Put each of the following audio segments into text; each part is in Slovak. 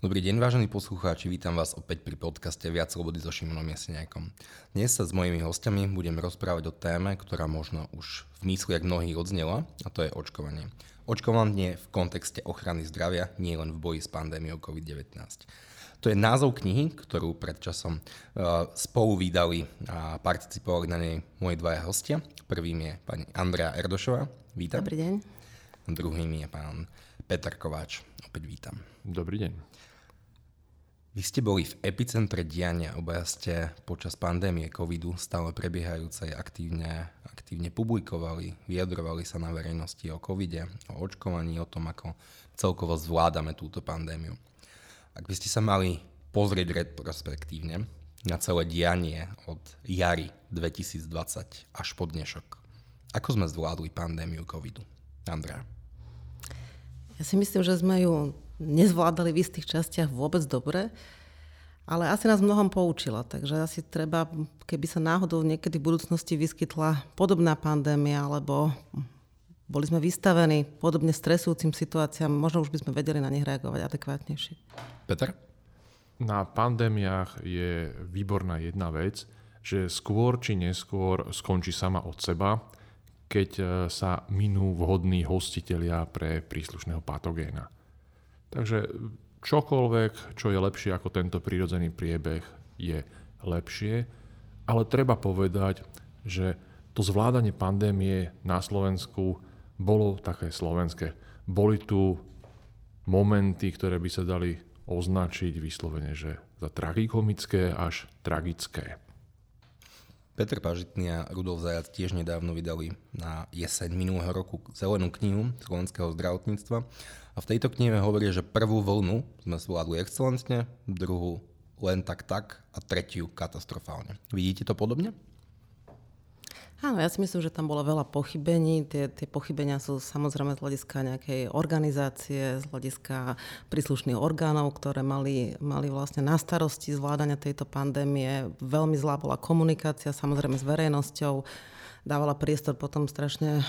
Dobrý deň, vážení poslucháči, vítam vás opäť pri podcaste Viac slobody so Šimonom Jeseniakom. Dnes sa s mojimi hostiami budem rozprávať o téme, ktorá možno už v mysliach mnohých odznela, a to je očkovanie. Očkovanie v kontexte ochrany zdravia, nie len v boji s pandémiou COVID-19. To je názov knihy, ktorú pred časom uh, spolu vydali a participovali na nej moji dvaja hostia. Prvým je pani Andrea Erdošová. Vítam. Dobrý deň. Druhým je pán Peter Kováč. Opäť vítam. Dobrý deň. Vy ste boli v epicentre diania, obaja ste počas pandémie covidu stále prebiehajúcej aktívne, aktívne publikovali, vyjadrovali sa na verejnosti o covide, o očkovaní, o tom, ako celkovo zvládame túto pandémiu. Ak by ste sa mali pozrieť retrospektívne na celé dianie od jary 2020 až po dnešok, ako sme zvládli pandémiu covidu? Andrea. Ja si myslím, že sme ju nezvládali v istých častiach vôbec dobre, ale asi nás mnohom poučila, takže asi treba, keby sa náhodou niekedy v budúcnosti vyskytla podobná pandémia, alebo boli sme vystavení podobne stresujúcim situáciám, možno už by sme vedeli na nich reagovať adekvátnejšie. Peter? Na pandémiách je výborná jedna vec, že skôr či neskôr skončí sama od seba, keď e, sa minú vhodní hostitelia pre príslušného patogéna. Takže čokoľvek, čo je lepšie ako tento prírodzený priebeh, je lepšie, ale treba povedať, že to zvládanie pandémie na Slovensku bolo také slovenské. Boli tu momenty, ktoré by sa dali označiť vyslovene, že za tragikomické až tragické. Peter Pažitný a Rudolf Zajac tiež nedávno vydali na jeseň minulého roku zelenú knihu slovenského zdravotníctva a v tejto knihe hovorí, že prvú vlnu sme zvládli excelentne, druhú len tak tak a tretiu katastrofálne. Vidíte to podobne? Áno, ja si myslím, že tam bolo veľa pochybení. Tie, tie pochybenia sú samozrejme z hľadiska nejakej organizácie, z hľadiska príslušných orgánov, ktoré mali, mali vlastne na starosti zvládania tejto pandémie. Veľmi zlá bola komunikácia samozrejme s verejnosťou. Dávala priestor potom strašne e,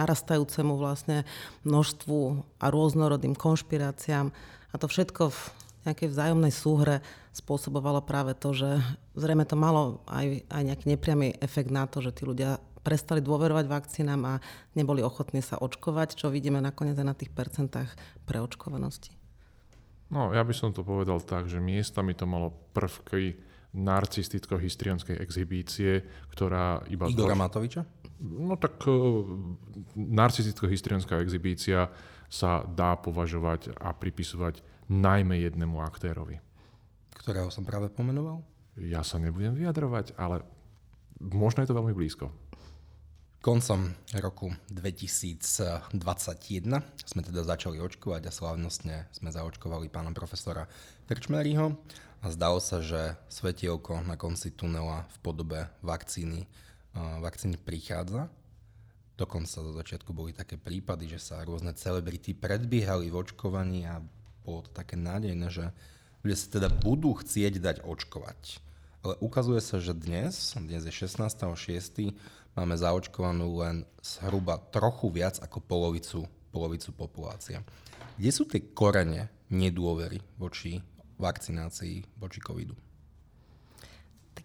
narastajúcemu vlastne množstvu a rôznorodým konšpiráciám. A to všetko nejakej vzájomnej súhre spôsobovalo práve to, že zrejme to malo aj, aj nejaký nepriamy efekt na to, že tí ľudia prestali dôverovať vakcínám a neboli ochotní sa očkovať, čo vidíme nakoniec aj na tých percentách preočkovanosti. No, ja by som to povedal tak, že miestami to malo prvky narcisticko-histrionskej exhibície, ktorá iba... Igora troš... Matoviča? No tak uh, narcisticko-histrionská exhibícia sa dá považovať a pripisovať najmä jednému aktérovi. Ktorého som práve pomenoval? Ja sa nebudem vyjadrovať, ale možno je to veľmi blízko. Koncom roku 2021 sme teda začali očkovať a slávnostne sme zaočkovali pána profesora Krčmeryho a zdalo sa, že svetielko na konci tunela v podobe vakcíny, vakcíny prichádza. Dokonca do začiatku boli také prípady, že sa rôzne celebrity predbiehali v očkovaní a bolo to také nádejné, že ľudia sa teda budú chcieť dať očkovať. Ale ukazuje sa, že dnes, dnes je 16.6., máme zaočkovanú len zhruba trochu viac ako polovicu, polovicu populácie. Kde sú tie korene nedôvery voči vakcinácii, voči covidu?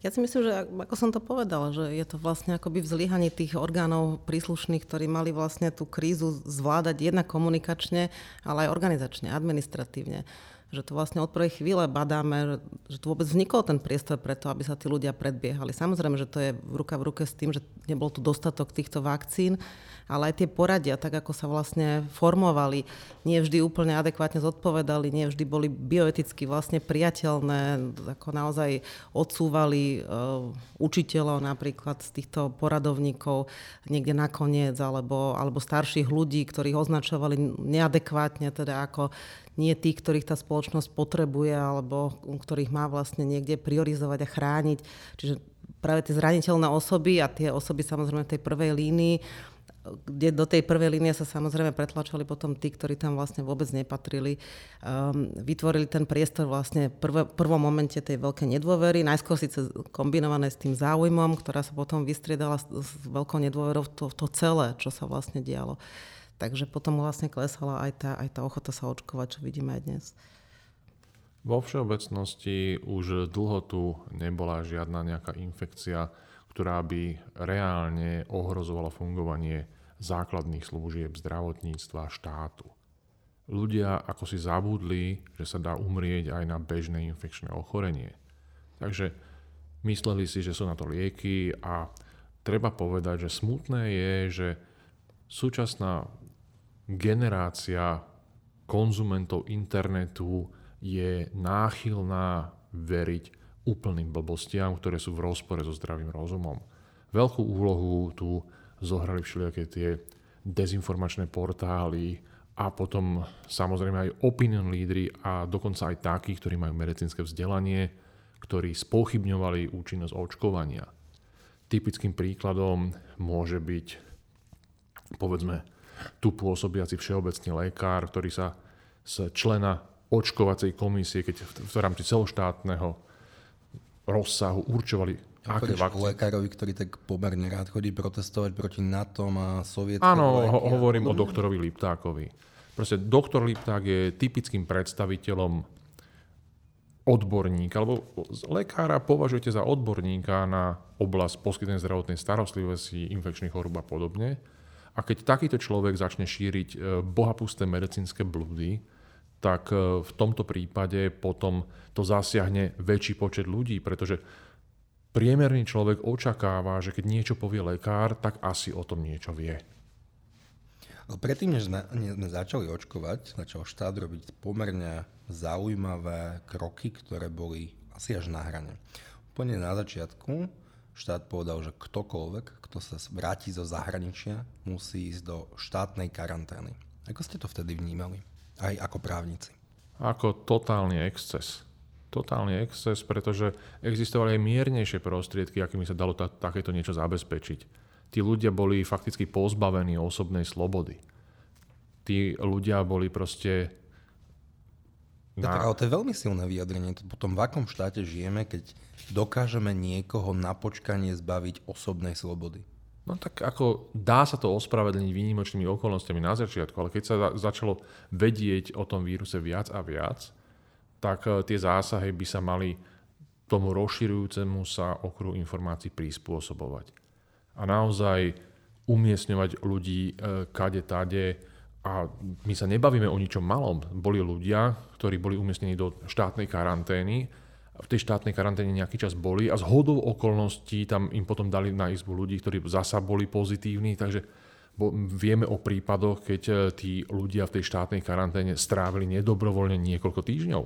Ja si myslím, že ako som to povedala, že je to vlastne akoby vzlíhanie tých orgánov príslušných, ktorí mali vlastne tú krízu zvládať jednak komunikačne, ale aj organizačne, administratívne že to vlastne od prvej chvíle badáme, že tu vôbec vznikol ten priestor preto, aby sa tí ľudia predbiehali. Samozrejme, že to je v ruka v ruke s tým, že nebol tu dostatok týchto vakcín, ale aj tie poradia, tak ako sa vlastne formovali, nie vždy úplne adekvátne zodpovedali, nie vždy boli bioeticky vlastne priateľné, ako naozaj odsúvali uh, učiteľov napríklad z týchto poradovníkov niekde nakoniec, alebo, alebo starších ľudí, ktorých označovali neadekvátne, teda ako nie tých, ktorých tá spoločnosť potrebuje, alebo ktorých má vlastne niekde priorizovať a chrániť. Čiže práve tie zraniteľné osoby a tie osoby samozrejme v tej prvej línii kde do tej prvej línie sa samozrejme pretlačali potom tí, ktorí tam vlastne vôbec nepatrili. Um, vytvorili ten priestor vlastne v prvom momente tej veľkej nedôvery, najskôr síce kombinované s tým záujmom, ktorá sa potom vystriedala s, s veľkou nedôverou v to, v to celé, čo sa vlastne dialo. Takže potom vlastne klesala aj tá, aj tá ochota sa očkovať, čo vidíme aj dnes. Vo všeobecnosti už dlho tu nebola žiadna nejaká infekcia, ktorá by reálne ohrozovala fungovanie základných služieb zdravotníctva štátu. Ľudia ako si zabudli, že sa dá umrieť aj na bežné infekčné ochorenie. Takže mysleli si, že sú na to lieky a treba povedať, že smutné je, že súčasná generácia konzumentov internetu je náchylná veriť úplným blbostiam, ktoré sú v rozpore so zdravým rozumom. Veľkú úlohu tu zohrali všelijaké tie dezinformačné portály a potom samozrejme aj opinion lídry a dokonca aj takí, ktorí majú medicínske vzdelanie, ktorí spochybňovali účinnosť očkovania. Typickým príkladom môže byť povedzme tu pôsobiaci všeobecný lekár, ktorý sa z člena očkovacej komisie, keď v, v rámci celoštátneho rozsahu určovali aké vakcíny. lekárovi, ktorý tak pomerne rád chodí protestovať proti NATO a sovietským Áno, ho, hovorím o doktorovi Liptákovi. Proste doktor Lipták je typickým predstaviteľom odborníka, alebo lekára považujete za odborníka na oblasť poskytnej zdravotnej starostlivosti, infekčných chorób a podobne. A keď takýto človek začne šíriť e, bohapusté medicínske blúdy, tak e, v tomto prípade potom to zasiahne väčší počet ľudí, pretože priemerný človek očakáva, že keď niečo povie lekár, tak asi o tom niečo vie. Predtým, než sme začali očkovať, začal štát robiť pomerne zaujímavé kroky, ktoré boli asi až na hrane. Úplne na začiatku štát povedal, že ktokoľvek, kto sa vráti zo zahraničia, musí ísť do štátnej karantény. Ako ste to vtedy vnímali? aj ako právnici? Ako totálny exces. Totálny exces, pretože existovali aj miernejšie prostriedky, akými sa dalo ta- takéto niečo zabezpečiť. Tí ľudia boli fakticky pozbavení osobnej slobody. Tí ľudia boli proste... Na... Petra, ale to je veľmi silné vyjadrenie. Potom v akom štáte žijeme, keď dokážeme niekoho na počkanie zbaviť osobnej slobody? No tak ako dá sa to ospravedlniť výnimočnými okolnostiami na začiatku, ale keď sa začalo vedieť o tom víruse viac a viac, tak e, tie zásahy by sa mali tomu rozširujúcemu sa okruhu informácií prispôsobovať. A naozaj umiestňovať ľudí e, kade tade a my sa nebavíme o ničom malom. Boli ľudia, ktorí boli umiestnení do štátnej karantény v tej štátnej karanténe nejaký čas boli a z hodou okolností tam im potom dali na izbu ľudí, ktorí zasa boli pozitívni, takže vieme o prípadoch, keď e, tí ľudia v tej štátnej karanténe strávili nedobrovoľne niekoľko týždňov.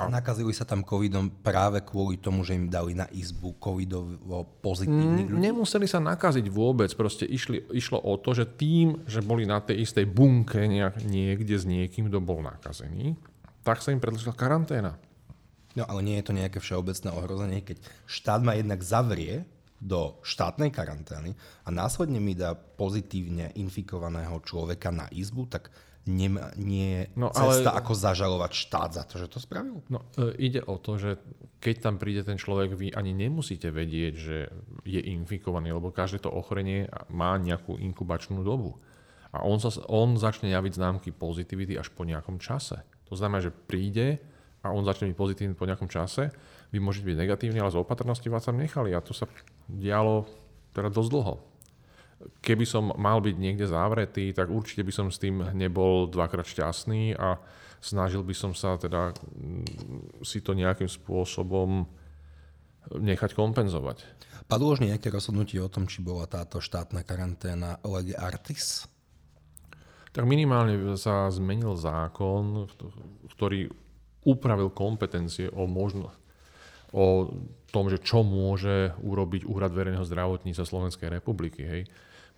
A nakazili sa tam covidom práve kvôli tomu, že im dali na izbu covidovo pozitívnych ľudí? Nemuseli sa nakaziť vôbec, proste išli, išlo o to, že tým, že boli na tej istej bunke nejak, niekde s niekým, kto bol nakazený, tak sa im predlžila karanténa. No ale nie je to nejaké všeobecné ohrozenie, keď štát ma jednak zavrie do štátnej karantény a následne mi dá pozitívne infikovaného človeka na izbu, tak nie, nie je no, cesta, ale... ako zažalovať štát za to, že to spravil? No, e, ide o to, že keď tam príde ten človek, vy ani nemusíte vedieť, že je infikovaný, lebo každé to ochorenie má nejakú inkubačnú dobu. A on, sa, on začne javiť známky pozitivity až po nejakom čase. To znamená, že príde, a on začne byť pozitívny po nejakom čase, vy môžete byť negatívni, ale z opatrnosti vás tam nechali a to sa dialo teda dosť dlho. Keby som mal byť niekde zavretý, tak určite by som s tým nebol dvakrát šťastný a snažil by som sa teda mm, si to nejakým spôsobom nechať kompenzovať. Padlo už nejaké rozhodnutie o tom, či bola táto štátna karanténa lege artis? Tak minimálne sa zmenil zákon, ktorý upravil kompetencie o možno o tom, že čo môže urobiť Úrad verejného zdravotníctva Slovenskej republiky. Hej.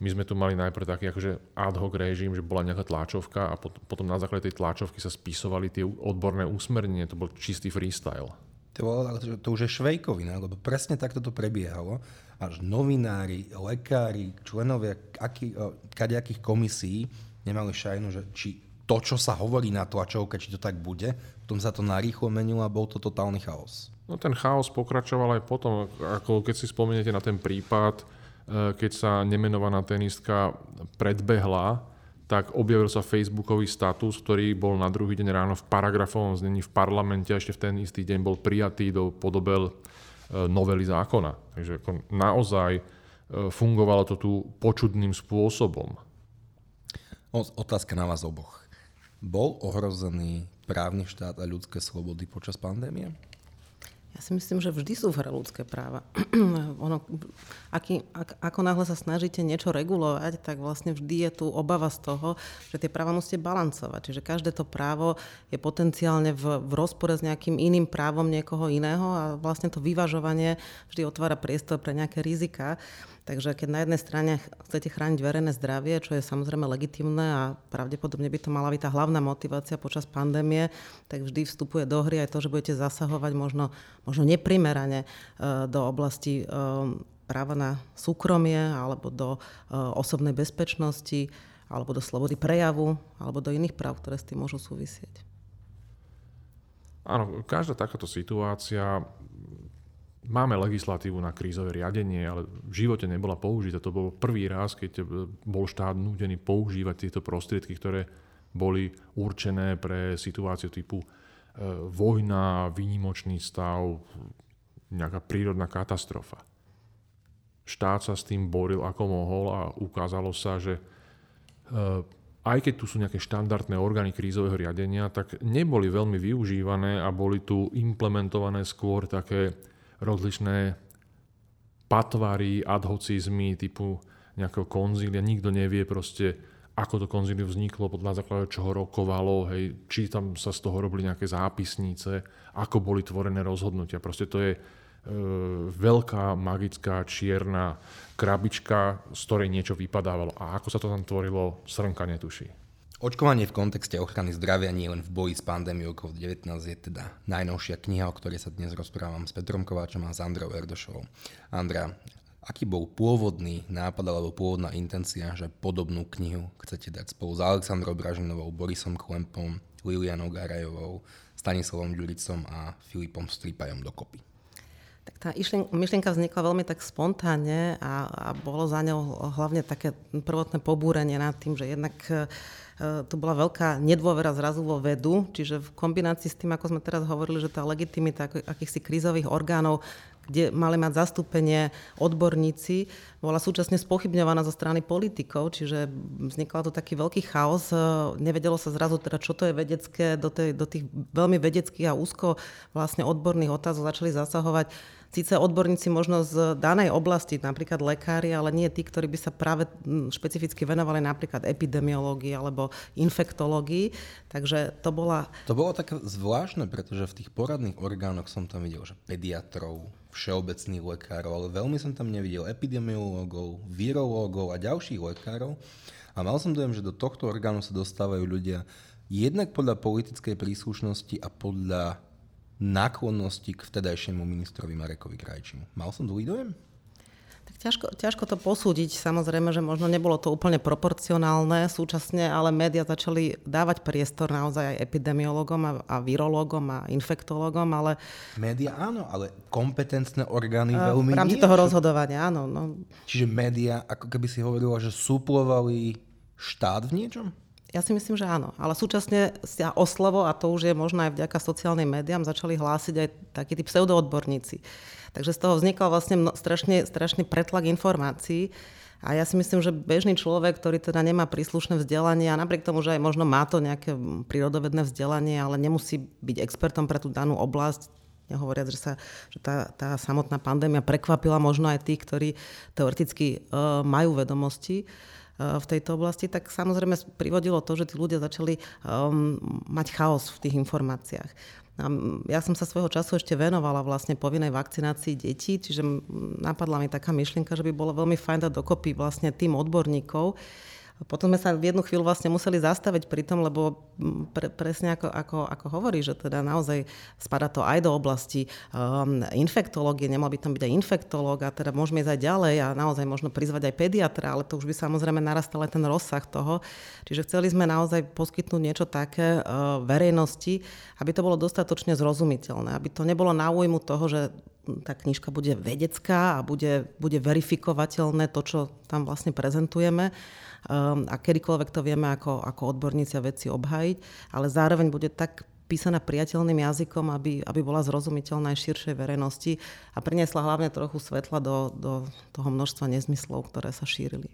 My sme tu mali najprv taký akože ad hoc režim, že bola nejaká tlačovka a potom na základe tej tlačovky sa spisovali tie odborné úsmernenie, to bol čistý freestyle. To, to už je švejkovina, lebo presne takto to prebiehalo. Až novinári, lekári, členovia aký, kadejakých komisí nemali šajnu, že či to, čo sa hovorí na tlačovke, či to tak bude. Potom sa to narýchlo menilo a bol to totálny chaos. No ten chaos pokračoval aj potom, ako keď si spomeniete na ten prípad, e, keď sa nemenovaná tenistka predbehla, tak objavil sa facebookový status, ktorý bol na druhý deň ráno v paragrafovom znení v parlamente a ešte v ten istý deň bol prijatý do podobel e, novely zákona. Takže ako naozaj e, fungovalo to tu počudným spôsobom. Otázka na vás oboch. Bol ohrozený právny štát a ľudské slobody počas pandémie? Ja si myslím, že vždy sú v hre ľudské práva. ono, aký, ak, ako náhle sa snažíte niečo regulovať, tak vlastne vždy je tu obava z toho, že tie práva musíte balancovať. Čiže každé to právo je potenciálne v, v rozpore s nejakým iným právom niekoho iného a vlastne to vyvažovanie vždy otvára priestor pre nejaké rizika. Takže keď na jednej strane chcete chrániť verejné zdravie, čo je samozrejme legitimné a pravdepodobne by to mala byť tá hlavná motivácia počas pandémie, tak vždy vstupuje do hry aj to, že budete zasahovať možno, možno neprimerane e, do oblasti e, práva na súkromie alebo do e, osobnej bezpečnosti alebo do slobody prejavu alebo do iných práv, ktoré s tým môžu súvisieť. Áno, každá takáto situácia Máme legislatívu na krízové riadenie, ale v živote nebola použitá. To bol prvý raz, keď bol štát nútený používať tieto prostriedky, ktoré boli určené pre situáciu typu e, vojna, výnimočný stav, nejaká prírodná katastrofa. Štát sa s tým boril ako mohol a ukázalo sa, že e, aj keď tu sú nejaké štandardné orgány krízového riadenia, tak neboli veľmi využívané a boli tu implementované skôr také rozličné patvary, adhocizmy typu nejakého konzília. Nikto nevie proste, ako to konzílium vzniklo, podľa základu čoho rokovalo, hej, či tam sa z toho robili nejaké zápisnice, ako boli tvorené rozhodnutia. Proste to je e, veľká magická čierna krabička, z ktorej niečo vypadávalo. A ako sa to tam tvorilo, srnka netuší. Očkovanie v kontexte ochrany zdravia nie len v boji s pandémiou COVID-19 je teda najnovšia kniha, o ktorej sa dnes rozprávam s Petrom Kováčom a s Androu Erdošovou. Andra, aký bol pôvodný nápad alebo pôvodná intencia, že podobnú knihu chcete dať spolu s Alexandrou Bražinovou, Borisom Klempom, Lilianou Garajovou, Stanislavom Ďuricom a Filipom Strípajom dokopy? Tak tá myšlienka vznikla veľmi tak spontánne a, a bolo za ňou hlavne také prvotné pobúrenie nad tým, že jednak to bola veľká nedôvera zrazu vo vedu, čiže v kombinácii s tým, ako sme teraz hovorili, že tá legitimita akýchsi krízových orgánov, kde mali mať zastúpenie odborníci, bola súčasne spochybňovaná zo strany politikov, čiže vznikla tu taký veľký chaos. Eh, nevedelo sa zrazu teda, čo to je vedecké, do, tej, do tých veľmi vedeckých a úzko vlastne odborných otázov začali zasahovať síce odborníci možno z danej oblasti, napríklad lekári, ale nie tí, ktorí by sa práve špecificky venovali napríklad epidemiológii alebo infektológii. Takže to bola... To bolo také zvláštne, pretože v tých poradných orgánoch som tam videl, že pediatrov, všeobecných lekárov, ale veľmi som tam nevidel epidemiológov, virológov a ďalších lekárov. A mal som dojem, že do tohto orgánu sa dostávajú ľudia jednak podľa politickej príslušnosti a podľa náklonnosti k vtedajšiemu ministrovi Marekovi Krajčimu. Mal som dlhý dojem? Tak ťažko, ťažko to posúdiť. Samozrejme, že možno nebolo to úplne proporcionálne súčasne, ale médiá začali dávať priestor naozaj aj epidemiologom a, a virológom a infektologom, ale... Média áno, ale kompetentné orgány uh, veľmi V rámci nie. toho rozhodovania, áno. No. Čiže média, ako keby si hovorila, že suplovali štát v niečom? Ja si myslím, že áno. Ale súčasne sa o slovo, a to už je možno aj vďaka sociálnym médiám, začali hlásiť aj takí tí pseudoodborníci. Takže z toho vznikol vlastne mno, strašne, strašný pretlak informácií. A ja si myslím, že bežný človek, ktorý teda nemá príslušné vzdelanie a napriek tomu, že aj možno má to nejaké prírodovedné vzdelanie, ale nemusí byť expertom pre tú danú oblasť, nehovoriac, že, sa, že tá, tá samotná pandémia prekvapila možno aj tých, ktorí teoreticky uh, majú vedomosti, Eh, v tejto oblasti, tak samozrejme privodilo to, že tí ľudia začali um, mať chaos v tých informáciách. Ja som sa svojho času ešte venovala vlastne povinnej vakcinácii detí, čiže napadla mi taká myšlienka, že by bolo veľmi fajn dať dokopy vlastne tým odborníkov, potom sme sa v jednu chvíľu vlastne museli zastaviť pri tom, lebo pre, presne ako, ako, ako hovorí, že teda naozaj spada to aj do oblasti um, infektológie, nemal by tam byť aj infektológ a teda môžeme ísť aj ďalej a naozaj možno prizvať aj pediatra, ale to už by samozrejme narastal aj ten rozsah toho. Čiže chceli sme naozaj poskytnúť niečo také uh, verejnosti, aby to bolo dostatočne zrozumiteľné, aby to nebolo na újmu toho, že tá knižka bude vedecká a bude, bude verifikovateľné to, čo tam vlastne prezentujeme um, a kedykoľvek to vieme ako, ako odborníci a vedci obhajiť, ale zároveň bude tak písaná priateľným jazykom, aby, aby bola zrozumiteľná aj širšej verejnosti a priniesla hlavne trochu svetla do, do toho množstva nezmyslov, ktoré sa šírili.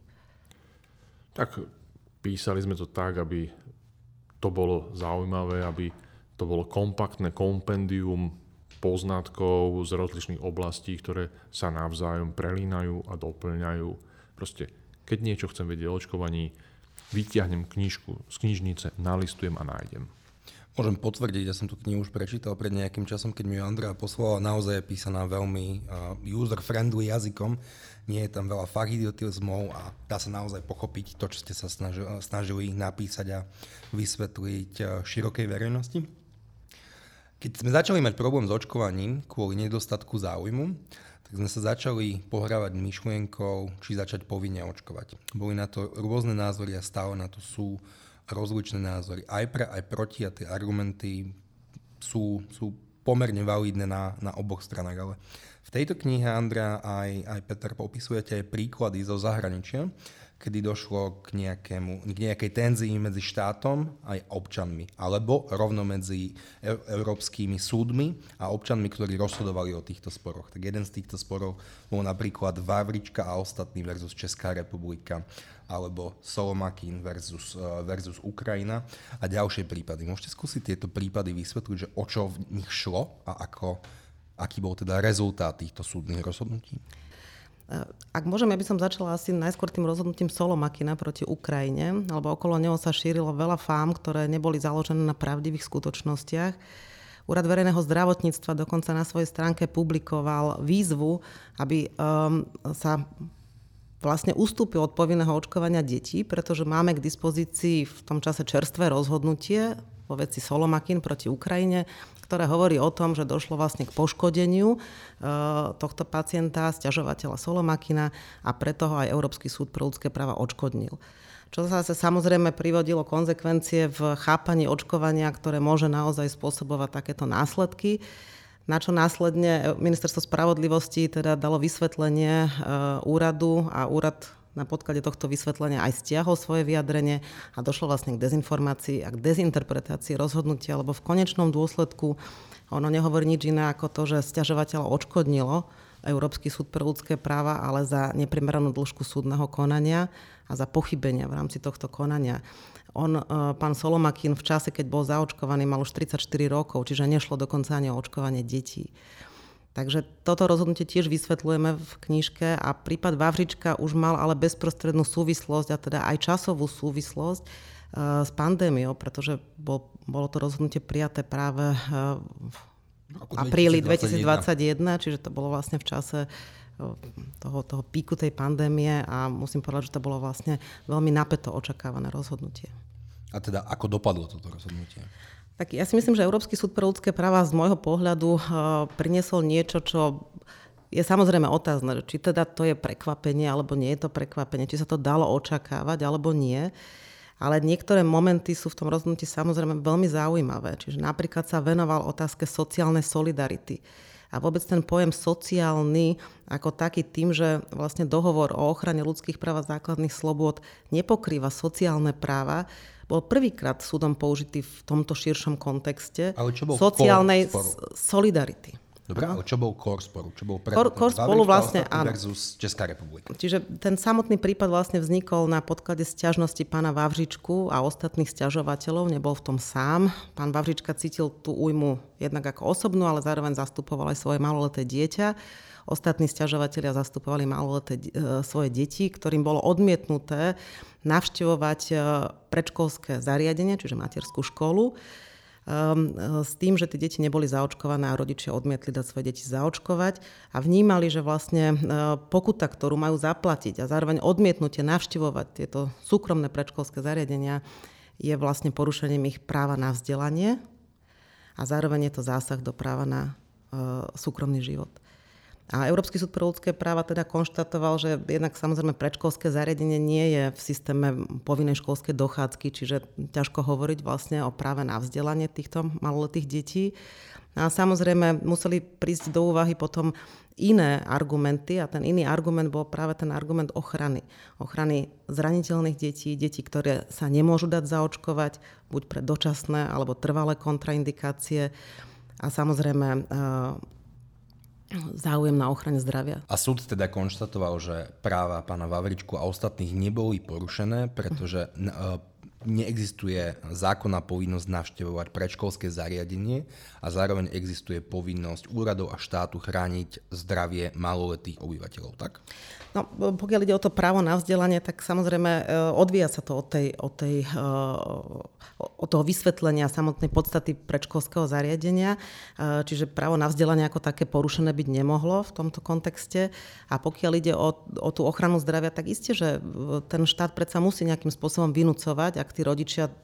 Tak písali sme to tak, aby to bolo zaujímavé, aby to bolo kompaktné kompendium poznatkov z rozličných oblastí, ktoré sa navzájom prelínajú a doplňajú. Proste, keď niečo chcem vedieť o očkovaní, vyťahnem knižku z knižnice, nalistujem a nájdem. Môžem potvrdiť, ja som tú knihu už prečítal pred nejakým časom, keď mi ju Andrea poslala. Naozaj je písaná veľmi user-friendly jazykom. Nie je tam veľa fachidiotizmov a dá sa naozaj pochopiť to, čo ste sa snažili, napísať a vysvetliť širokej verejnosti. Keď sme začali mať problém s očkovaním kvôli nedostatku záujmu, tak sme sa začali pohrávať myšlienkou, či začať povinne očkovať. Boli na to rôzne názory a stále na to sú rozličné názory. Aj pre, aj proti a tie argumenty sú, sú pomerne validné na, na oboch stranách. Ale v tejto knihe Andrea aj, aj Peter popisujete aj príklady zo zahraničia, kedy došlo k, nejakému, k nejakej tenzii medzi štátom aj občanmi, alebo rovno medzi e- európskymi súdmi a občanmi, ktorí rozhodovali o týchto sporoch. Tak jeden z týchto sporov bol napríklad Vavrička a ostatní versus Česká republika alebo Solomakin versus, eh, versus Ukrajina a ďalšie prípady. Môžete skúsiť tieto prípady vysvetliť, že o čo v nich šlo a ako, aký bol teda rezultát týchto súdnych rozhodnutí? Eh, ak môžem, ja by som začala asi najskôr tým rozhodnutím Solomakina proti Ukrajine, lebo okolo neho sa šírilo veľa fám, ktoré neboli založené na pravdivých skutočnostiach. Úrad verejného zdravotníctva dokonca na svojej stránke publikoval výzvu, aby um, sa vlastne ustúpil od povinného očkovania detí, pretože máme k dispozícii v tom čase čerstvé rozhodnutie vo veci Solomakin proti Ukrajine, ktoré hovorí o tom, že došlo vlastne k poškodeniu e, tohto pacienta, stiažovateľa Solomakina a preto ho aj Európsky súd pre ľudské práva odškodnil. Čo sa samozrejme privodilo konsekvencie v chápaní očkovania, ktoré môže naozaj spôsobovať takéto následky na čo následne Ministerstvo spravodlivosti teda dalo vysvetlenie e, úradu a úrad na podklade tohto vysvetlenia aj stiahol svoje vyjadrenie a došlo vlastne k dezinformácii a k dezinterpretácii rozhodnutia, lebo v konečnom dôsledku ono nehovorí nič iné ako to, že stiažovateľ odškodnilo Európsky súd pre ľudské práva, ale za neprimeranú dĺžku súdneho konania a za pochybenia v rámci tohto konania. On, e, pán Solomakin v čase, keď bol zaočkovaný, mal už 34 rokov, čiže nešlo dokonca ani o očkovanie detí. Takže toto rozhodnutie tiež vysvetľujeme v knižke a prípad Vavřička už mal ale bezprostrednú súvislosť a teda aj časovú súvislosť uh, s pandémiou, pretože bol, bolo to rozhodnutie prijaté práve uh, v apríli 2021, čiže to bolo vlastne v čase toho, toho píku tej pandémie a musím povedať, že to bolo vlastne veľmi napeto očakávané rozhodnutie. A teda ako dopadlo toto rozhodnutie? Tak ja si myslím, že Európsky súd pre ľudské práva z môjho pohľadu uh, priniesol niečo, čo je samozrejme otázne, či teda to je prekvapenie, alebo nie je to prekvapenie, či sa to dalo očakávať, alebo nie. Ale niektoré momenty sú v tom rozhodnutí samozrejme veľmi zaujímavé. Čiže napríklad sa venoval otázke sociálnej solidarity a vôbec ten pojem sociálny ako taký tým, že vlastne dohovor o ochrane ľudských práv a základných slobôd nepokrýva sociálne práva, bol prvýkrát súdom použitý v tomto širšom kontexte Ale čo bol sociálnej solidarity. Dobre, ale čo bol core sporu? Čo bol pre, core, core spolu vlastne, áno. versus Česká republika. Čiže ten samotný prípad vlastne vznikol na podklade sťažnosti pána Vavřičku a ostatných sťažovateľov, nebol v tom sám. Pán Vavřička cítil tú újmu jednak ako osobnú, ale zároveň zastupoval aj svoje maloleté dieťa. Ostatní sťažovateľia zastupovali maloleté e, svoje deti, ktorým bolo odmietnuté navštevovať e, predškolské zariadenie, čiže materskú školu s tým, že tie deti neboli zaočkované a rodičia odmietli dať svoje deti zaočkovať a vnímali, že vlastne e, pokuta, ktorú majú zaplatiť a zároveň odmietnutie navštevovať tieto súkromné predškolské zariadenia je vlastne porušením ich práva na vzdelanie a zároveň je to zásah do práva na e, súkromný život. A Európsky súd pre ľudské práva teda konštatoval, že jednak samozrejme predškolské zariadenie nie je v systéme povinnej školskej dochádzky, čiže ťažko hovoriť vlastne o práve na vzdelanie týchto maloletých detí. A samozrejme museli prísť do úvahy potom iné argumenty a ten iný argument bol práve ten argument ochrany. Ochrany zraniteľných detí, detí, ktoré sa nemôžu dať zaočkovať, buď pre dočasné alebo trvalé kontraindikácie a samozrejme záujem na ochrane zdravia. A súd teda konštatoval, že práva pána Vavričku a ostatných neboli porušené, pretože neexistuje zákonná povinnosť navštevovať predškolské zariadenie a zároveň existuje povinnosť úradov a štátu chrániť zdravie maloletých obyvateľov, tak? No, pokiaľ ide o to právo na vzdelanie, tak samozrejme e, odvíja sa to od, tej, od, tej, e, od toho vysvetlenia samotnej podstaty predškolského zariadenia, e, čiže právo na vzdelanie ako také porušené byť nemohlo v tomto kontexte. A pokiaľ ide o, o tú ochranu zdravia, tak isté, že ten štát predsa musí nejakým spôsobom vynúcovať, ak tí rodičia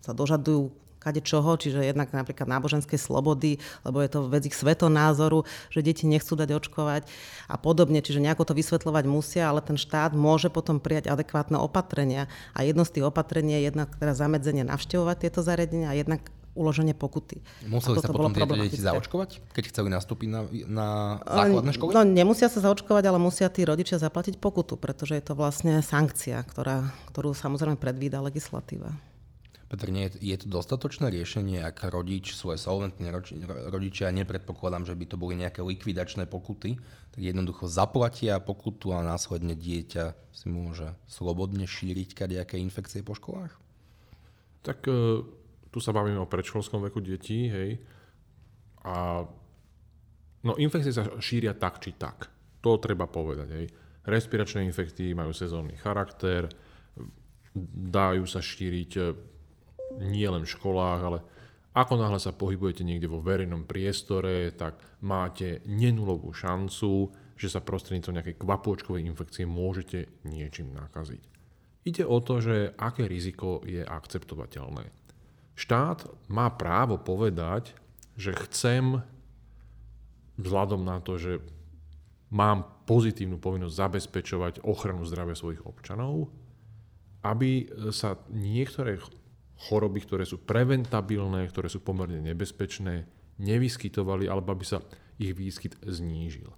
sa dožadujú kade čoho, čiže jednak napríklad náboženskej slobody, lebo je to vec ich svetonázoru, že deti nechcú dať očkovať a podobne, čiže nejako to vysvetľovať musia, ale ten štát môže potom prijať adekvátne opatrenia a jedno z tých opatrení je jednak teda zamedzenie navštevovať tieto zariadenia a jednak uloženie pokuty. Museli sa potom tieto deti zaočkovať, keď chceli nastúpiť na, na základné školy? No, nemusia sa zaočkovať, ale musia tí rodičia zaplatiť pokutu, pretože je to vlastne sankcia, ktorá, ktorú samozrejme predvída legislatíva. Petr, nie je, to dostatočné riešenie, ak rodič, svoje solventné rodičia, nepredpokladám, že by to boli nejaké likvidačné pokuty, tak jednoducho zaplatia pokutu a následne dieťa si môže slobodne šíriť kadejaké infekcie po školách? Tak e, tu sa bavíme o predškolskom veku detí, hej. A no infekcie sa šíria tak či tak. To treba povedať, hej. Respiračné infekcie majú sezónny charakter, dajú sa šíriť e, nie len v školách, ale ako náhle sa pohybujete niekde vo verejnom priestore, tak máte nenulovú šancu, že sa prostredníctvom nejakej kvapôčkovej infekcie môžete niečím nakaziť. Ide o to, že aké riziko je akceptovateľné. Štát má právo povedať, že chcem vzhľadom na to, že mám pozitívnu povinnosť zabezpečovať ochranu zdravia svojich občanov, aby sa niektoré choroby, ktoré sú preventabilné, ktoré sú pomerne nebezpečné, nevyskytovali alebo aby sa ich výskyt znížil.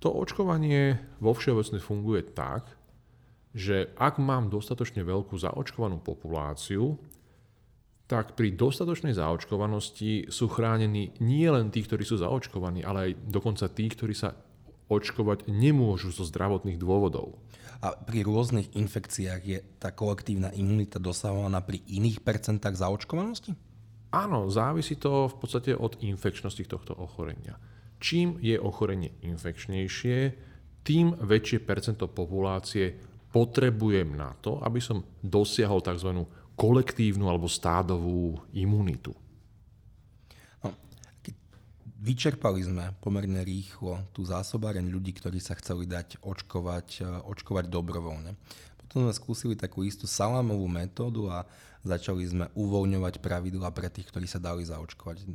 To očkovanie vo všeobecne funguje tak, že ak mám dostatočne veľkú zaočkovanú populáciu, tak pri dostatočnej zaočkovanosti sú chránení nie len tí, ktorí sú zaočkovaní, ale aj dokonca tí, ktorí sa očkovať nemôžu zo zdravotných dôvodov. A pri rôznych infekciách je tá kolektívna imunita dosahovaná pri iných percentách zaočkovanosti? Áno, závisí to v podstate od infekčnosti tohto ochorenia. Čím je ochorenie infekčnejšie, tým väčšie percento populácie potrebujem na to, aby som dosiahol tzv. kolektívnu alebo stádovú imunitu. Vyčerpali sme pomerne rýchlo tú zásobáreň ľudí, ktorí sa chceli dať očkovať, e, očkovať dobrovoľne. Potom sme skúsili takú istú salámovú metódu a začali sme uvoľňovať pravidla pre tých, ktorí sa dali zaočkovať.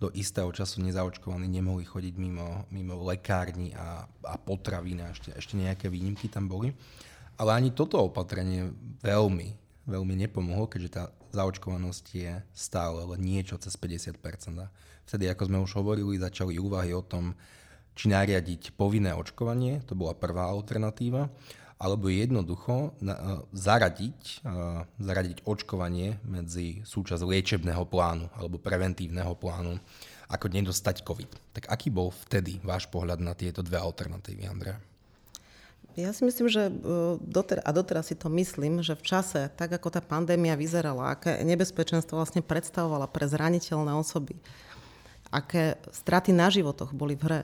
Do istého času nezaočkovaní nemohli chodiť mimo, mimo lekárni a, a potravín a ešte, ešte nejaké výnimky tam boli. Ale ani toto opatrenie veľmi, veľmi nepomohlo, keďže tá zaočkovanosť je stále len niečo cez 50%. Vtedy, ako sme už hovorili, začali úvahy o tom, či nariadiť povinné očkovanie, to bola prvá alternatíva, alebo jednoducho na, zaradiť, zaradiť očkovanie medzi súčasť liečebného plánu alebo preventívneho plánu, ako nedostať COVID. Tak aký bol vtedy váš pohľad na tieto dve alternatívy, Andrea? Ja si myslím, že e, doter- a doteraz si to myslím, že v čase, tak ako tá pandémia vyzerala, aké nebezpečenstvo vlastne predstavovala pre zraniteľné osoby, aké straty na životoch boli v hre,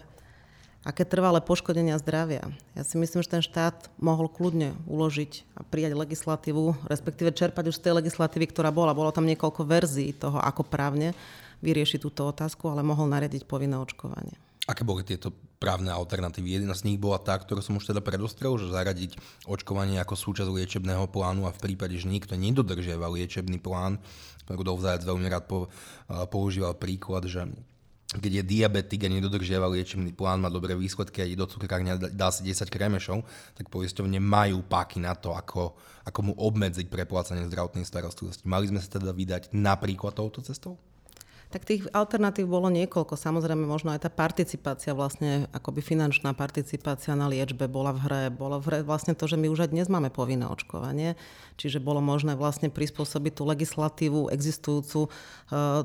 aké trvalé poškodenia zdravia. Ja si myslím, že ten štát mohol kľudne uložiť a prijať legislatívu, respektíve čerpať už z tej legislatívy, ktorá bola. Bolo tam niekoľko verzií toho, ako právne vyriešiť túto otázku, ale mohol nariadiť povinné očkovanie. Aké boli tieto právne alternatívy? Jedna z nich bola tá, ktorú som už teda predostrel, že zaradiť očkovanie ako súčasť liečebného plánu a v prípade, že niekto nedodržiava liečebný plán, Rudolf Zajac veľmi rád používal príklad, že keď je diabetik a nedodržiava liečebný plán, má dobré výsledky a ide do cukrárne dá si 10 kremešov, tak poisťovne majú páky na to, ako, ako mu obmedziť preplácanie zdravotnej starostlivosti. Mali sme sa teda vydať napríklad touto cestou? Tak tých alternatív bolo niekoľko. Samozrejme, možno aj tá participácia, vlastne akoby finančná participácia na liečbe bola v hre. Bolo v hre vlastne to, že my už aj dnes máme povinné očkovanie, čiže bolo možné vlastne prispôsobiť tú legislatívu existujúcu e,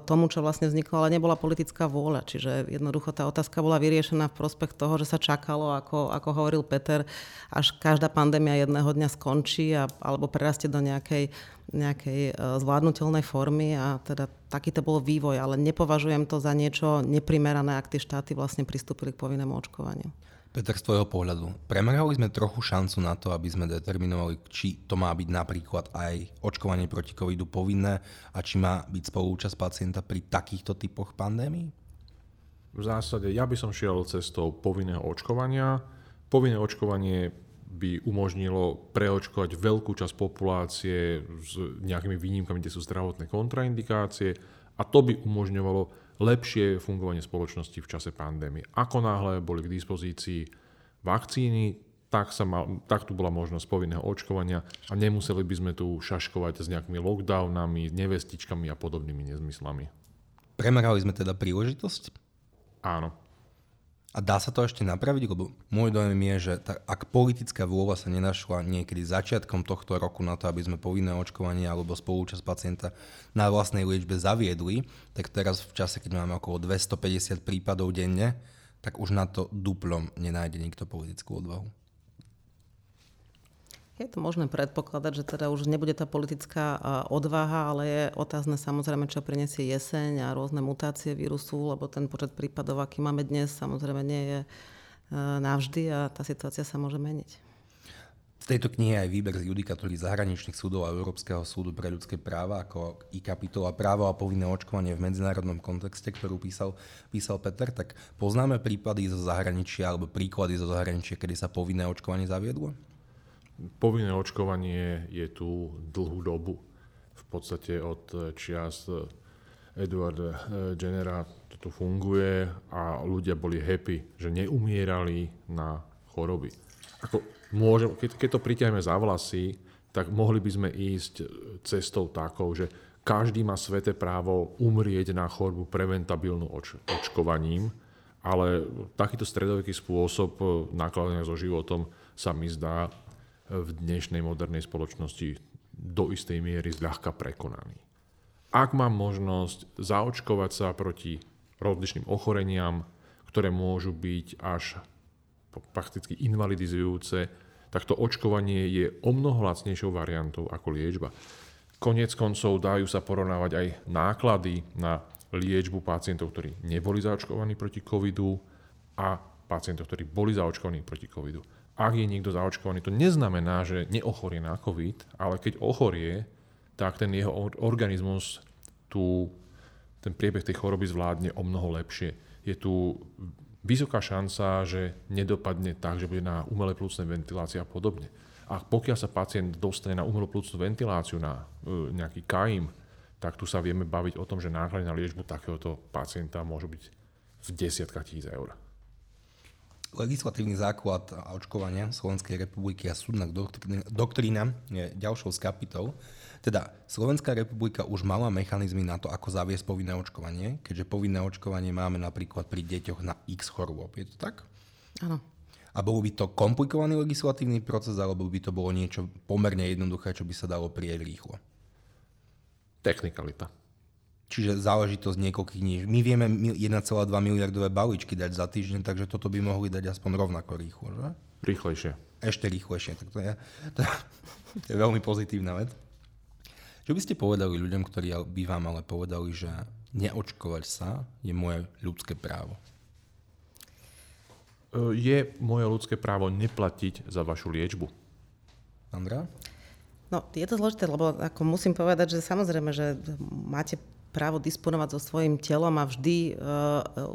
tomu, čo vlastne vzniklo, ale nebola politická vôľa. Čiže jednoducho tá otázka bola vyriešená v prospech toho, že sa čakalo, ako, ako hovoril Peter, až každá pandémia jedného dňa skončí a, alebo prerastie do nejakej nejakej e, zvládnutelnej formy a teda takýto bol vývoj, ale nepovažujem to za niečo neprimerané, ak tie štáty vlastne pristúpili k povinnému očkovaniu. Peter, z tvojho pohľadu, premrhali sme trochu šancu na to, aby sme determinovali, či to má byť napríklad aj očkovanie proti covidu povinné a či má byť spolúčasť pacienta pri takýchto typoch pandémií? V zásade ja by som šiel cestou povinného očkovania. Povinné očkovanie by umožnilo preočkovať veľkú časť populácie s nejakými výnimkami, kde sú zdravotné kontraindikácie a to by umožňovalo lepšie fungovanie spoločnosti v čase pandémie. Ako náhle boli k dispozícii vakcíny, tak, sa mal, tak tu bola možnosť povinného očkovania a nemuseli by sme tu šaškovať s nejakými lockdownami, nevestičkami a podobnými nezmyslami. Premerali sme teda príležitosť? Áno. A dá sa to ešte napraviť? Lebo môj dojem je, že tá, ak politická vôľa sa nenašla niekedy začiatkom tohto roku na to, aby sme povinné očkovanie alebo spolúčasť pacienta na vlastnej liečbe zaviedli, tak teraz v čase, keď máme okolo 250 prípadov denne, tak už na to duplom nenájde nikto politickú odvahu. Je to možné predpokladať, že teda už nebude tá politická odvaha, ale je otázne samozrejme, čo prinesie jeseň a rôzne mutácie vírusu, lebo ten počet prípadov, aký máme dnes, samozrejme nie je e, navždy a tá situácia sa môže meniť. V tejto knihe aj výber z judikatúry zahraničných súdov a Európskeho súdu pre ľudské práva, ako i kapitola právo a povinné očkovanie v medzinárodnom kontexte, ktorú písal, písal Peter, tak poznáme prípady zo zahraničia alebo príklady zo zahraničia, kedy sa povinné očkovanie zaviedlo? Povinné očkovanie je tu dlhú dobu. V podstate od čias Edwarda Jennera to tu funguje a ľudia boli happy, že neumierali na choroby. Ako môžem, keď, keď to pritiahneme za vlasy, tak mohli by sme ísť cestou takou, že každý má sveté právo umrieť na chorobu preventabilnú oč- očkovaním, ale takýto stredoveký spôsob nakladania so životom sa mi zdá v dnešnej modernej spoločnosti do istej miery zľahka prekonaný. Ak mám možnosť zaočkovať sa proti rozličným ochoreniam, ktoré môžu byť až prakticky invalidizujúce, tak to očkovanie je o mnoho lacnejšou variantou ako liečba. Konec koncov dajú sa porovnávať aj náklady na liečbu pacientov, ktorí neboli zaočkovaní proti covidu a pacientov, ktorí boli zaočkovaní proti covidu ak je niekto zaočkovaný, to neznamená, že neochorie na COVID, ale keď ochorie, tak ten jeho organizmus tu, ten priebeh tej choroby zvládne o mnoho lepšie. Je tu vysoká šanca, že nedopadne tak, že bude na umelé plúcnej ventilácii a podobne. A pokiaľ sa pacient dostane na umelú plúcnú ventiláciu, na e, nejaký KAIM, tak tu sa vieme baviť o tom, že náklady na liečbu takéhoto pacienta môžu byť v desiatkách tisíc eur. Legislatívny základ očkovania Slovenskej republiky a súdna doktrína je ďalšou z kapitol. Teda Slovenská republika už mala mechanizmy na to, ako zaviesť povinné očkovanie, keďže povinné očkovanie máme napríklad pri deťoch na x chorôb. Je to tak? Áno. A bol by to komplikovaný legislatívny proces, alebo by to bolo niečo pomerne jednoduché, čo by sa dalo prijať rýchlo? Technikalita. Čiže záležitosť niekoľkých dní. My vieme 1,2 miliardové balíčky dať za týždeň, takže toto by mohli dať aspoň rovnako rýchlo, že? Rýchlejšie. Ešte rýchlejšie, tak to je, to, to je veľmi pozitívna vec. Čo by ste povedali ľuďom, ktorí by vám ale povedali, že neočkovať sa je moje ľudské právo? E, je moje ľudské právo neplatiť za vašu liečbu. Andra? No, je to zložité, lebo ako musím povedať, že samozrejme, že máte právo disponovať so svojím telom a vždy uh,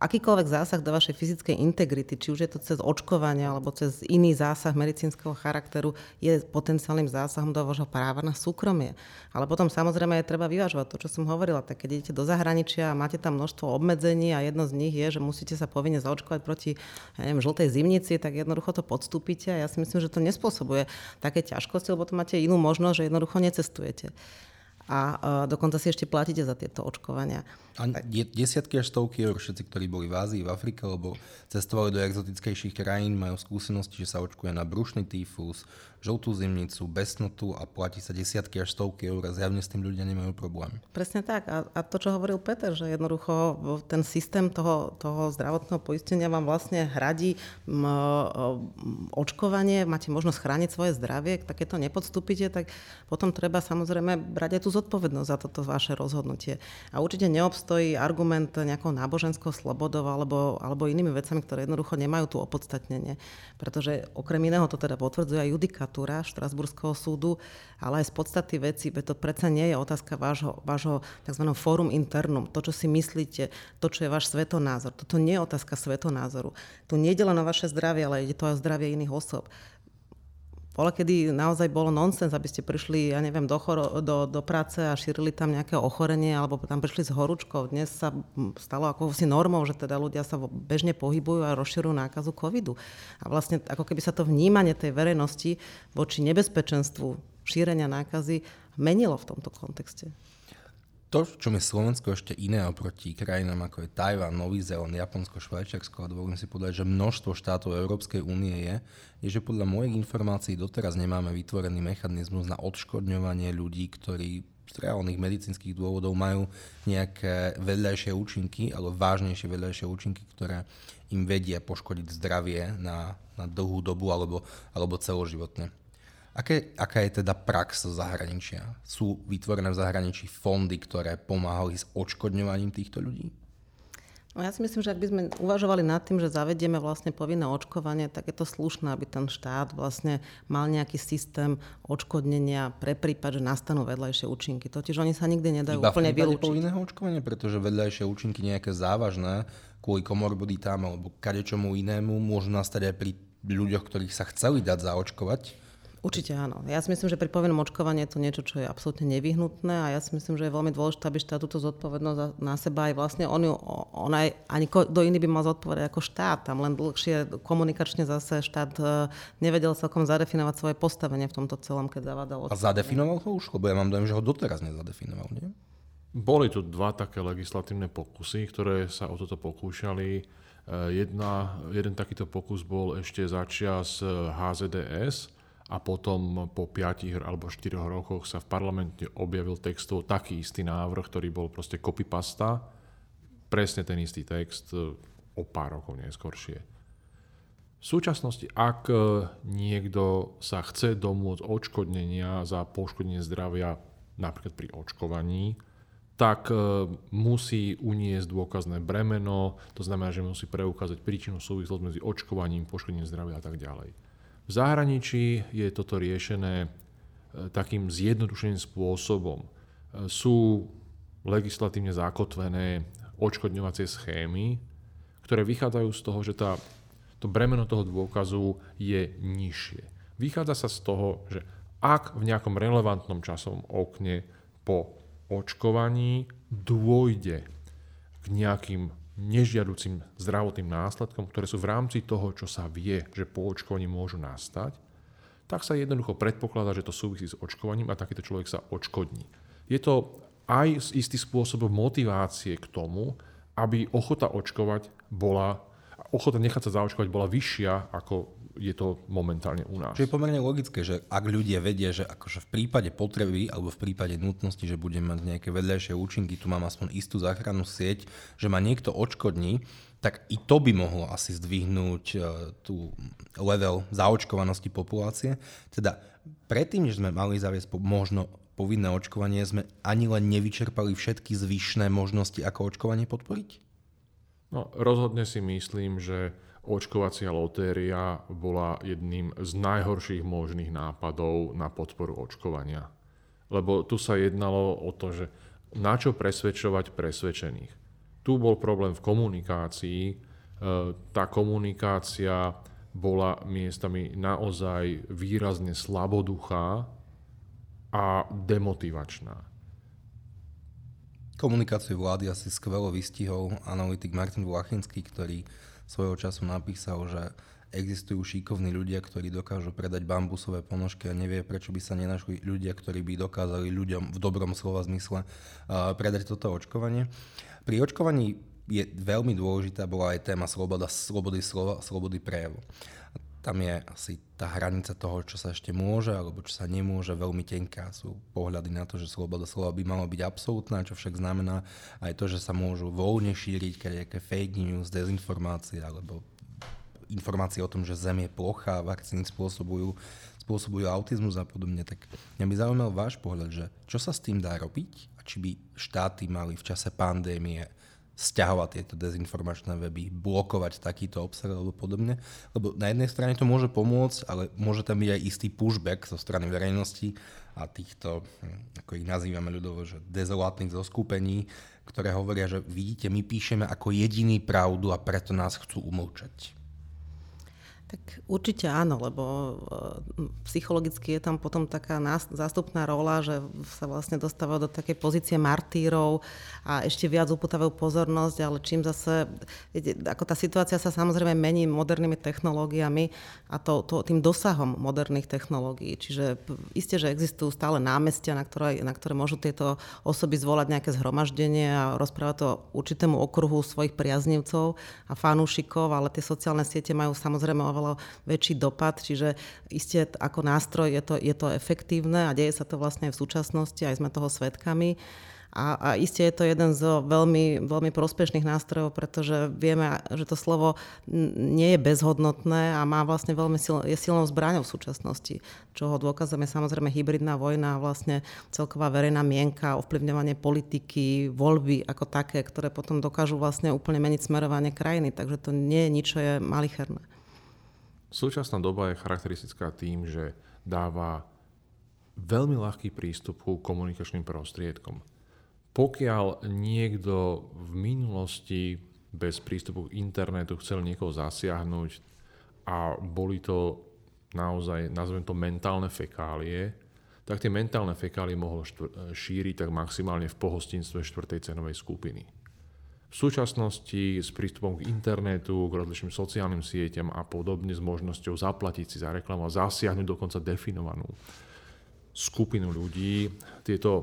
akýkoľvek zásah do vašej fyzickej integrity, či už je to cez očkovanie alebo cez iný zásah medicínskeho charakteru, je potenciálnym zásahom do vášho práva na súkromie. Ale potom samozrejme je treba vyvážovať to, čo som hovorila. Tak keď idete do zahraničia a máte tam množstvo obmedzení a jedno z nich je, že musíte sa povinne zaočkovať proti ja neviem, žltej zimnici, tak jednoducho to podstúpite a ja si myslím, že to nespôsobuje také ťažkosti, lebo to máte inú možnosť, že jednoducho necestujete a dokonca si ešte platíte za tieto očkovania. A desiatky až stovky eur všetci, ktorí boli v Ázii, v Afrike, alebo cestovali do exotickejších krajín, majú skúsenosti, že sa očkuje na brušný týfus, žltú zimnicu, besnotu a platí sa desiatky až stovky eur a zjavne s tým ľudia nemajú problém. Presne tak. A, a to, čo hovoril Peter, že jednoducho ten systém toho, toho zdravotného poistenia vám vlastne hradí m, očkovanie, máte možnosť chrániť svoje zdravie, tak keď to nepodstúpite, tak potom treba samozrejme brať aj tú zodpovednosť za toto vaše rozhodnutie. A určite neobstojí argument nejakou náboženskou slobodou alebo, alebo inými vecami, ktoré jednoducho nemajú tu opodstatnenie. Pretože okrem iného to teda potvrdzuje aj judikát judikatúra Štrasburského súdu, ale aj z podstaty veci, to predsa nie je otázka vášho, vášho tzv. fórum internum, to, čo si myslíte, to, čo je váš svetonázor. Toto nie je otázka svetonázoru. Tu nie je len o vaše zdravie, ale ide to aj o zdravie iných osôb. Bola, kedy naozaj bolo nonsens, aby ste prišli, ja neviem, do, choro, do, do práce a šírili tam nejaké ochorenie, alebo tam prišli s horúčkou. Dnes sa stalo ako si normou, že teda ľudia sa bežne pohybujú a rozširujú nákazu covidu. A vlastne ako keby sa to vnímanie tej verejnosti voči nebezpečenstvu šírenia nákazy menilo v tomto kontexte. To, čo je Slovensko ešte iné oproti krajinám ako je Tajván, Nový Zéland, Japonsko, Švajčiarsko, a dovolím si povedať, že množstvo štátov Európskej únie je, je, že podľa mojich informácií doteraz nemáme vytvorený mechanizmus na odškodňovanie ľudí, ktorí z reálnych medicínskych dôvodov majú nejaké vedľajšie účinky, alebo vážnejšie vedľajšie účinky, ktoré im vedia poškodiť zdravie na, na dlhú dobu alebo, alebo celoživotne. Aké, aká je teda prax zo zahraničia? Sú vytvorené v zahraničí fondy, ktoré pomáhali s odškodňovaním týchto ľudí? No ja si myslím, že ak by sme uvažovali nad tým, že zavedieme vlastne povinné očkovanie, tak je to slušné, aby ten štát vlastne mal nejaký systém odškodnenia pre prípad, že nastanú vedľajšie účinky. Totiž oni sa nikdy nedajú Iba úplne vylúčiť. povinného očkovania, pretože vedľajšie účinky nejaké závažné kvôli komorbiditám alebo kadečomu inému môžu nastať aj pri ľuďoch, ktorých sa chceli dať zaočkovať Určite áno. Ja si myslím, že pri povinnom očkovaní je to niečo, čo je absolútne nevyhnutné a ja si myslím, že je veľmi dôležité, aby štát túto zodpovednosť na seba aj vlastne on, ju, on aj, ani kto iný by mal zodpovedať ako štát. Tam len dlhšie komunikačne zase štát e, nevedel celkom zadefinovať svoje postavenie v tomto celom, keď zavádal. A zadefinoval ho už? Lebo ja mám dojem, že ho doteraz nezadefinoval, nie? Boli tu dva také legislatívne pokusy, ktoré sa o toto pokúšali. E, jedna, jeden takýto pokus bol ešte začias HZDS, a potom po 5 alebo 4 rokoch sa v parlamente objavil textov taký istý návrh, ktorý bol proste copypasta, presne ten istý text e, o pár rokov neskôršie. V súčasnosti, ak e, niekto sa chce domôcť odškodnenia za poškodenie zdravia napríklad pri očkovaní, tak e, musí uniesť dôkazné bremeno, to znamená, že musí preukázať príčinu súvislosť medzi očkovaním, poškodením zdravia a tak ďalej. V zahraničí je toto riešené e, takým zjednodušeným spôsobom. E, sú legislatívne zakotvené odškodňovacie schémy, ktoré vychádzajú z toho, že tá, to bremeno toho dôkazu je nižšie. Vychádza sa z toho, že ak v nejakom relevantnom časovom okne po očkovaní dôjde k nejakým nežiaducim zdravotným následkom, ktoré sú v rámci toho, čo sa vie, že po očkovaní môžu nastať, tak sa jednoducho predpokladá, že to súvisí s očkovaním a takýto človek sa odškodní. Je to aj istý spôsob motivácie k tomu, aby ochota očkovať bola, ochota nechať sa zaočkovať bola vyššia ako je to momentálne u nás. Čiže je pomerne logické, že ak ľudia vedia, že akože v prípade potreby alebo v prípade nutnosti, že budem mať nejaké vedľajšie účinky, tu mám aspoň istú záchrannú sieť, že ma niekto odškodní, tak i to by mohlo asi zdvihnúť uh, tú level zaočkovanosti populácie. Teda predtým, než sme mali zaviesť možno povinné očkovanie, sme ani len nevyčerpali všetky zvyšné možnosti, ako očkovanie podporiť? No, rozhodne si myslím, že očkovacia lotéria bola jedným z najhorších možných nápadov na podporu očkovania. Lebo tu sa jednalo o to, že na čo presvedčovať presvedčených. Tu bol problém v komunikácii. E, tá komunikácia bola miestami naozaj výrazne slaboduchá a demotivačná. Komunikáciu vlády asi skvelo vystihol analytik Martin Vlachinský, ktorý svojho času napísal, že existujú šikovní ľudia, ktorí dokážu predať bambusové ponožky a nevie, prečo by sa nenašli ľudia, ktorí by dokázali ľuďom v dobrom slova zmysle predať toto očkovanie. Pri očkovaní je veľmi dôležitá bola aj téma sloboda, slobody slova, slobody prejavu. Tam je asi tá hranica toho, čo sa ešte môže alebo čo sa nemôže, veľmi tenká. Sú pohľady na to, že sloboda slova by malo byť absolútna, čo však znamená aj to, že sa môžu voľne šíriť nejaké fake news, dezinformácie alebo informácie o tom, že Zem je plocha, vakcíny spôsobujú, spôsobujú autizmus a podobne, tak mňa by zaujímal váš pohľad, že čo sa s tým dá robiť a či by štáty mali v čase pandémie stiahovať tieto dezinformačné weby, blokovať takýto obsah alebo podobne. Lebo na jednej strane to môže pomôcť, ale môže tam byť aj istý pushback zo strany verejnosti a týchto, hm, ako ich nazývame ľudovo, že dezolátnych zoskupení, ktoré hovoria, že vidíte, my píšeme ako jediný pravdu a preto nás chcú umlčať. Tak určite áno, lebo e, psychologicky je tam potom taká zástupná rola, že sa vlastne dostávajú do takej pozície martírov a ešte viac uputávajú pozornosť, ale čím zase, viete, ako tá situácia sa samozrejme mení modernými technológiami a to, to, tým dosahom moderných technológií. Čiže isté, že existujú stále námestia, na ktoré, na ktoré môžu tieto osoby zvolať nejaké zhromaždenie a rozprávať to určitému okruhu svojich priaznivcov a fanúšikov, ale tie sociálne siete majú samozrejme oveľa väčší dopad, čiže iste ako nástroj je to, je to efektívne a deje sa to vlastne aj v súčasnosti, aj sme toho svetkami. A, a iste je to jeden z veľmi, veľmi prospešných nástrojov, pretože vieme, že to slovo nie je bezhodnotné a má vlastne veľmi sil, je silnou zbraňou v súčasnosti. Čoho dôkazom je samozrejme hybridná vojna a vlastne celková verejná mienka, ovplyvňovanie politiky, voľby ako také, ktoré potom dokážu vlastne úplne meniť smerovanie krajiny. Takže to nie je nič, čo je malicherné. Súčasná doba je charakteristická tým, že dáva veľmi ľahký prístup ku komunikačným prostriedkom. Pokiaľ niekto v minulosti bez prístupu k internetu chcel niekoho zasiahnuť a boli to naozaj, nazvem to mentálne fekálie, tak tie mentálne fekálie mohol šíriť tak maximálne v pohostinstve štvrtej cenovej skupiny. V súčasnosti s prístupom k internetu, k rozličným sociálnym sieťam a podobne s možnosťou zaplatiť si za reklamu a zasiahnuť dokonca definovanú skupinu ľudí, tieto e,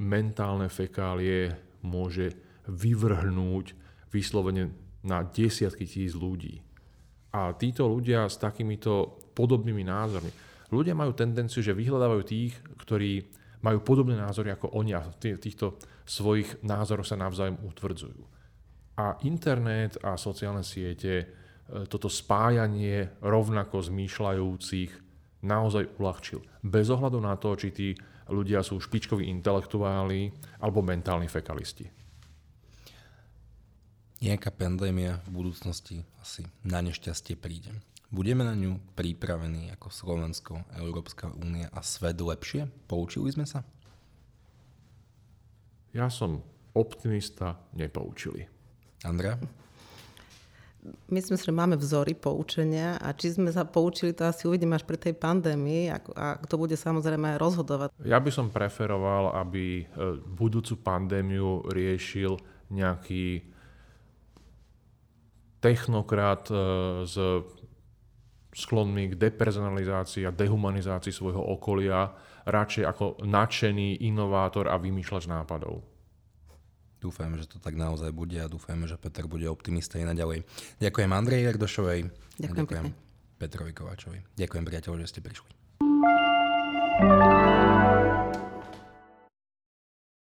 mentálne fekálie môže vyvrhnúť vyslovene na desiatky tisíc ľudí. A títo ľudia s takýmito podobnými názormi, ľudia majú tendenciu, že vyhľadávajú tých, ktorí majú podobné názory ako oni a v týchto svojich názoroch sa navzájom utvrdzujú. A internet a sociálne siete e, toto spájanie rovnako zmýšľajúcich naozaj uľahčil. Bez ohľadu na to, či tí ľudia sú špičkoví intelektuáli alebo mentálni fekalisti. Nejaká pandémia v budúcnosti asi na nešťastie príde. Budeme na ňu pripravení ako Slovensko, Európska únia a svet lepšie? Poučili sme sa? Ja som optimista, nepoučili. Andrea? Myslím si, že máme vzory poučenia a či sme sa poučili, to asi uvidíme až pri tej pandémii a kto bude samozrejme rozhodovať. Ja by som preferoval, aby e, budúcu pandémiu riešil nejaký technokrat e, s sklonmi k depersonalizácii a dehumanizácii svojho okolia, radšej ako nadšený inovátor a vymýšľač nápadov. Dúfajme, že to tak naozaj bude a dúfajme, že Peter bude optimista aj naďalej. Ďakujem Andrej Jardošovej. Ďakujem, a ďakujem. Petrovi Kovačovi. Ďakujem priateľ, že ste prišli. thank you